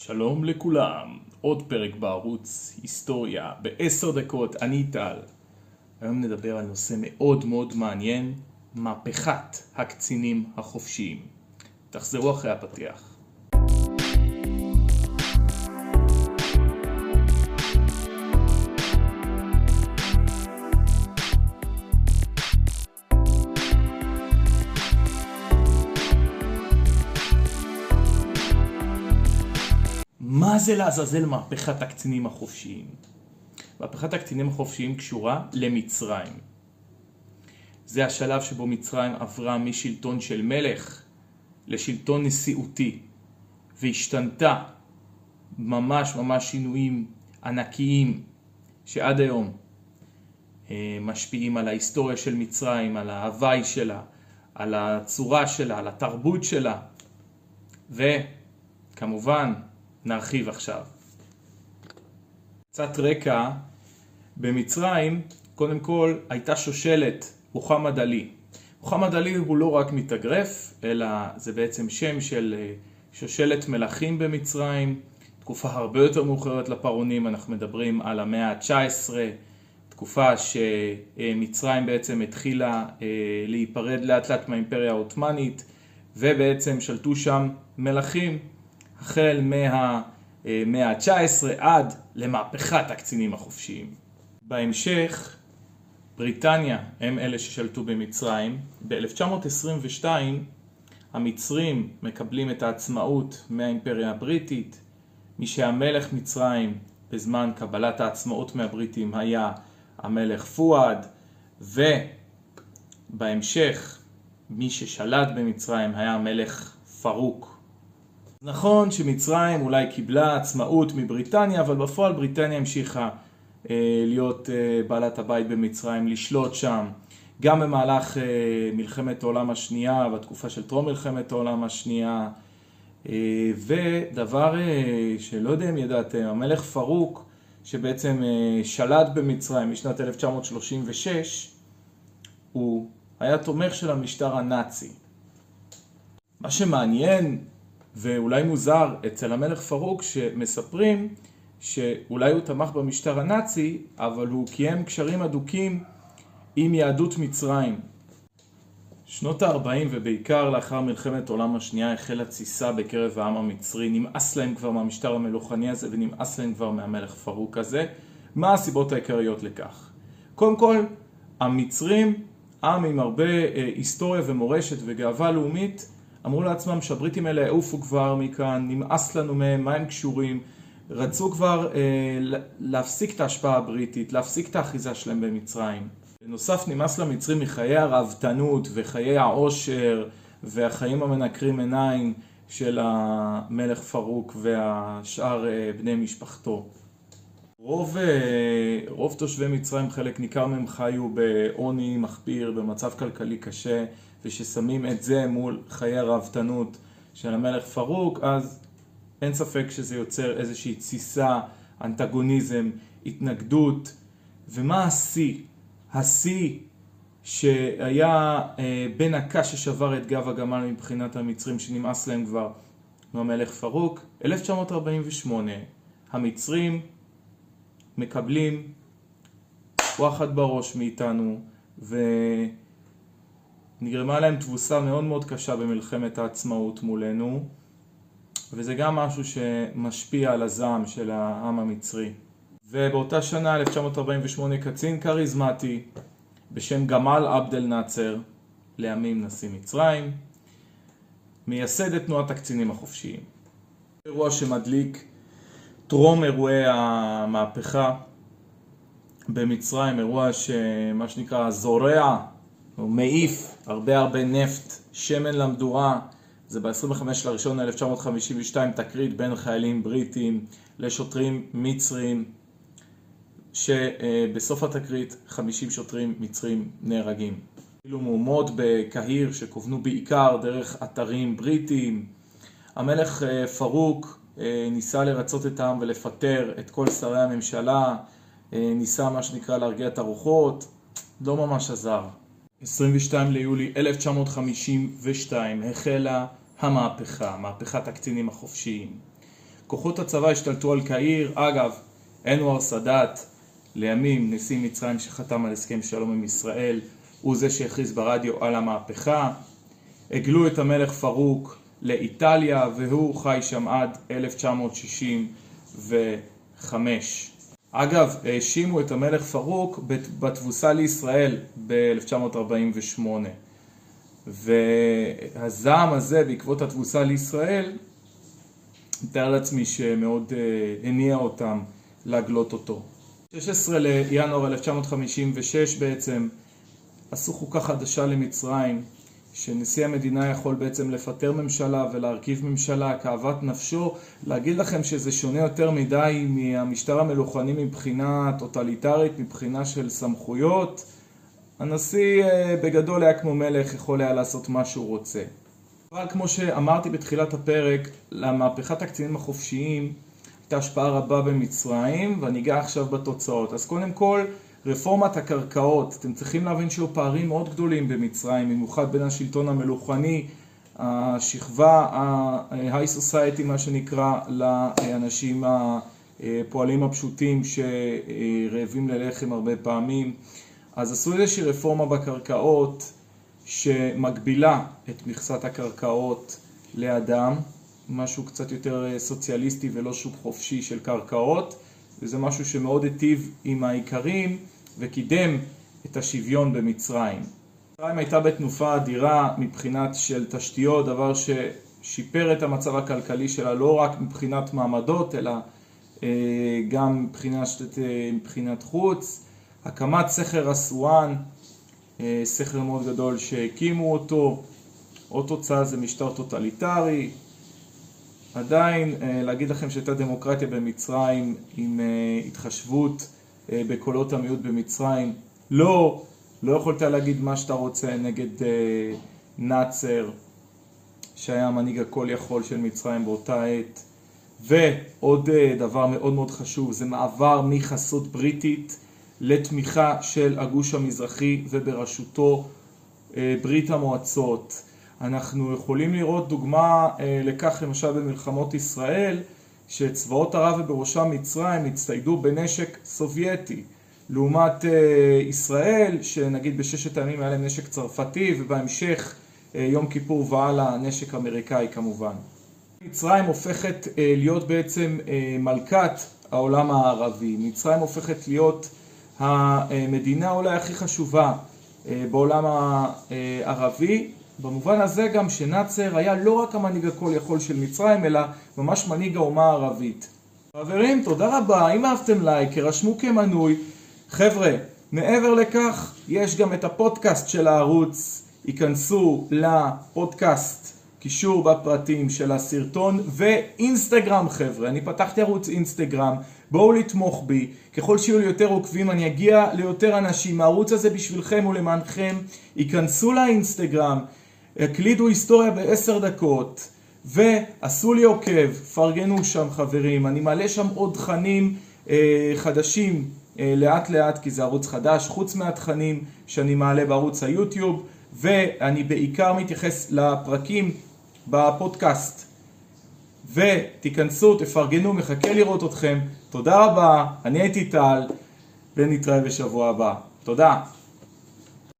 שלום לכולם, עוד פרק בערוץ היסטוריה, בעשר דקות, אני טל. היום נדבר על נושא מאוד מאוד מעניין, מהפכת הקצינים החופשיים. תחזרו אחרי הפתיח. מה זה לעזאזל מהפכת הקצינים החופשיים? מהפכת הקצינים החופשיים קשורה למצרים. זה השלב שבו מצרים עברה משלטון של מלך לשלטון נשיאותי והשתנתה ממש ממש שינויים ענקיים שעד היום אה, משפיעים על ההיסטוריה של מצרים, על ההוואי שלה, על הצורה שלה, על התרבות שלה וכמובן נרחיב עכשיו. קצת רקע, במצרים קודם כל הייתה שושלת מוחמד עלי. מוחמד עלי הוא לא רק מתאגרף, אלא זה בעצם שם של אה, שושלת מלכים במצרים, תקופה הרבה יותר מאוחרת לפרעונים, אנחנו מדברים על המאה ה-19, תקופה שמצרים בעצם התחילה אה, להיפרד לאט לאט מהאימפריה העות'מאנית ובעצם שלטו שם מלכים החל מהמאה ה-19 עד למהפכת הקצינים החופשיים. בהמשך, בריטניה הם אלה ששלטו במצרים. ב-1922 המצרים מקבלים את העצמאות מהאימפריה הבריטית. מי שהמלך מצרים בזמן קבלת העצמאות מהבריטים היה המלך פואד, ובהמשך מי ששלט במצרים היה המלך פרוק. נכון שמצרים אולי קיבלה עצמאות מבריטניה, אבל בפועל בריטניה המשיכה אה, להיות אה, בעלת הבית במצרים, לשלוט שם. גם במהלך אה, מלחמת העולם השנייה, בתקופה של טרום מלחמת העולם השנייה. אה, ודבר אה, שלא יודע אם ידעתם, המלך פרוק, שבעצם אה, שלט במצרים משנת 1936, הוא היה תומך של המשטר הנאצי. מה שמעניין ואולי מוזר אצל המלך פרוק שמספרים שאולי הוא תמך במשטר הנאצי, אבל הוא קיים קשרים אדוקים עם יהדות מצרים. שנות ה-40 ובעיקר לאחר מלחמת העולם השנייה החלה תסיסה בקרב העם המצרי, נמאס להם כבר מהמשטר המלוכני הזה ונמאס להם כבר מהמלך פרוק הזה. מה הסיבות העיקריות לכך? קודם כל, המצרים, עם עם הרבה אה, היסטוריה ומורשת וגאווה לאומית, אמרו לעצמם שהבריטים האלה יעופו כבר מכאן, נמאס לנו מהם, מה הם קשורים, רצו כבר אה, להפסיק את ההשפעה הבריטית, להפסיק את האחיזה שלהם במצרים. בנוסף נמאס למצרים מחיי הרהבתנות וחיי העושר והחיים המנקרים עיניים של המלך פרוק והשאר אה, בני משפחתו. רוב, אה, רוב תושבי מצרים, חלק ניכר מהם חיו בעוני מחפיר, במצב כלכלי קשה וששמים את זה מול חיי הרהבתנות של המלך פרוק, אז אין ספק שזה יוצר איזושהי תסיסה, אנטגוניזם, התנגדות. ומה השיא? השיא שהיה אה, בין הקש ששבר את גב הגמל מבחינת המצרים שנמאס להם כבר מהמלך פרוק, 1948 המצרים מקבלים וואחד בראש מאיתנו ו... נגרמה להם תבוסה מאוד מאוד קשה במלחמת העצמאות מולנו וזה גם משהו שמשפיע על הזעם של העם המצרי. ובאותה שנה, 1948, קצין כריזמטי בשם גמל עבד אל נאצר, לימים נשיא מצרים, מייסד את תנועת הקצינים החופשיים. אירוע שמדליק טרום אירועי המהפכה במצרים, אירוע שמה שנקרא זורע הוא מעיף הרבה הרבה נפט, שמן למדורה. זה ב-25 לראשון 1952 תקרית בין חיילים בריטים לשוטרים מצרים, שבסוף התקרית 50 שוטרים מצרים נהרגים. אפילו מהומות בקהיר שכוונו בעיקר דרך אתרים בריטיים. המלך אה, פרוק ניסה לרצות את העם ולפטר את כל שרי הממשלה, אה, ניסה מה שנקרא להרגיע את הרוחות, לא ממש עזר. 22 ליולי 1952 החלה המהפכה, מהפכת הקצינים החופשיים. כוחות הצבא השתלטו על קהיר, אגב, אנואר סאדאת, לימים נשיא מצרים שחתם על הסכם שלום עם ישראל, הוא זה שהכריז ברדיו על המהפכה. הגלו את המלך פרוק לאיטליה והוא חי שם עד 1965. אגב, האשימו את המלך פרוק בתבוסה לישראל ב-1948 והזעם הזה בעקבות התבוסה לישראל, מתאר לעצמי שמאוד אה, הניע אותם להגלות אותו. 16 לינואר 1956 בעצם עשו חוקה חדשה למצרים שנשיא המדינה יכול בעצם לפטר ממשלה ולהרכיב ממשלה כאוות נפשו, להגיד לכם שזה שונה יותר מדי מהמשטר המלוכני מבחינה טוטליטרית, מבחינה של סמכויות. הנשיא אה, בגדול היה כמו מלך, יכול היה לעשות מה שהוא רוצה. אבל כמו שאמרתי בתחילת הפרק, למהפכת הקצינים החופשיים הייתה השפעה רבה במצרים, ואני אגע עכשיו בתוצאות. אז קודם כל, רפורמת הקרקעות, אתם צריכים להבין שהיו פערים מאוד גדולים במצרים, במיוחד בין השלטון המלוכני, השכבה ה-high society מה שנקרא, לאנשים הפועלים הפשוטים שרעבים ללחם הרבה פעמים. אז עשו איזושהי רפורמה בקרקעות שמגבילה את מכסת הקרקעות לאדם, משהו קצת יותר סוציאליסטי ולא שוק חופשי של קרקעות. וזה משהו שמאוד היטיב עם האיכרים וקידם את השוויון במצרים. מצרים הייתה בתנופה אדירה מבחינת של תשתיות, דבר ששיפר את המצב הכלכלי שלה לא רק מבחינת מעמדות, אלא אה, גם מבחינת, אה, מבחינת חוץ. הקמת סכר אסואן, אה, סכר מאוד גדול שהקימו אותו, עוד תוצאה זה משטר טוטליטרי, עדיין להגיד לכם שהייתה דמוקרטיה במצרים עם התחשבות בקולות המיעוט במצרים, לא, לא יכולת להגיד מה שאתה רוצה נגד נאצר שהיה המנהיג הכל יכול של מצרים באותה עת. ועוד דבר מאוד מאוד חשוב זה מעבר מחסות בריטית לתמיכה של הגוש המזרחי ובראשותו ברית המועצות. אנחנו יכולים לראות דוגמה אה, לכך למשל במלחמות ישראל, שצבאות ערב ובראשם מצרים הצטיידו בנשק סובייטי, לעומת אה, ישראל, שנגיד בששת הימים היה להם נשק צרפתי, ובהמשך אה, יום כיפור והלאה נשק אמריקאי כמובן. מצרים הופכת להיות בעצם מלכת העולם הערבי, מצרים הופכת להיות המדינה אולי הכי חשובה בעולם הערבי במובן הזה גם שנאצר היה לא רק המנהיג הכל יכול של מצרים, אלא ממש מנהיג האומה הערבית. חברים, תודה רבה, אם אהבתם לייק, הרשמו כמנוי. חבר'ה, מעבר לכך, יש גם את הפודקאסט של הערוץ, ייכנסו לפודקאסט, קישור בפרטים של הסרטון, ואינסטגרם חבר'ה, אני פתחתי ערוץ אינסטגרם, בואו לתמוך בי, ככל שיהיו לי יותר עוקבים אני אגיע ליותר אנשים, הערוץ הזה בשבילכם ולמענכם, ייכנסו לאינסטגרם, הקלידו היסטוריה בעשר דקות ועשו לי עוקב, פרגנו שם חברים, אני מעלה שם עוד תכנים אה, חדשים אה, לאט לאט כי זה ערוץ חדש, חוץ מהתכנים שאני מעלה בערוץ היוטיוב ואני בעיקר מתייחס לפרקים בפודקאסט. ותיכנסו, תפרגנו, מחכה לראות אתכם, תודה רבה, אני הייתי טל ונתראה בשבוע הבא, תודה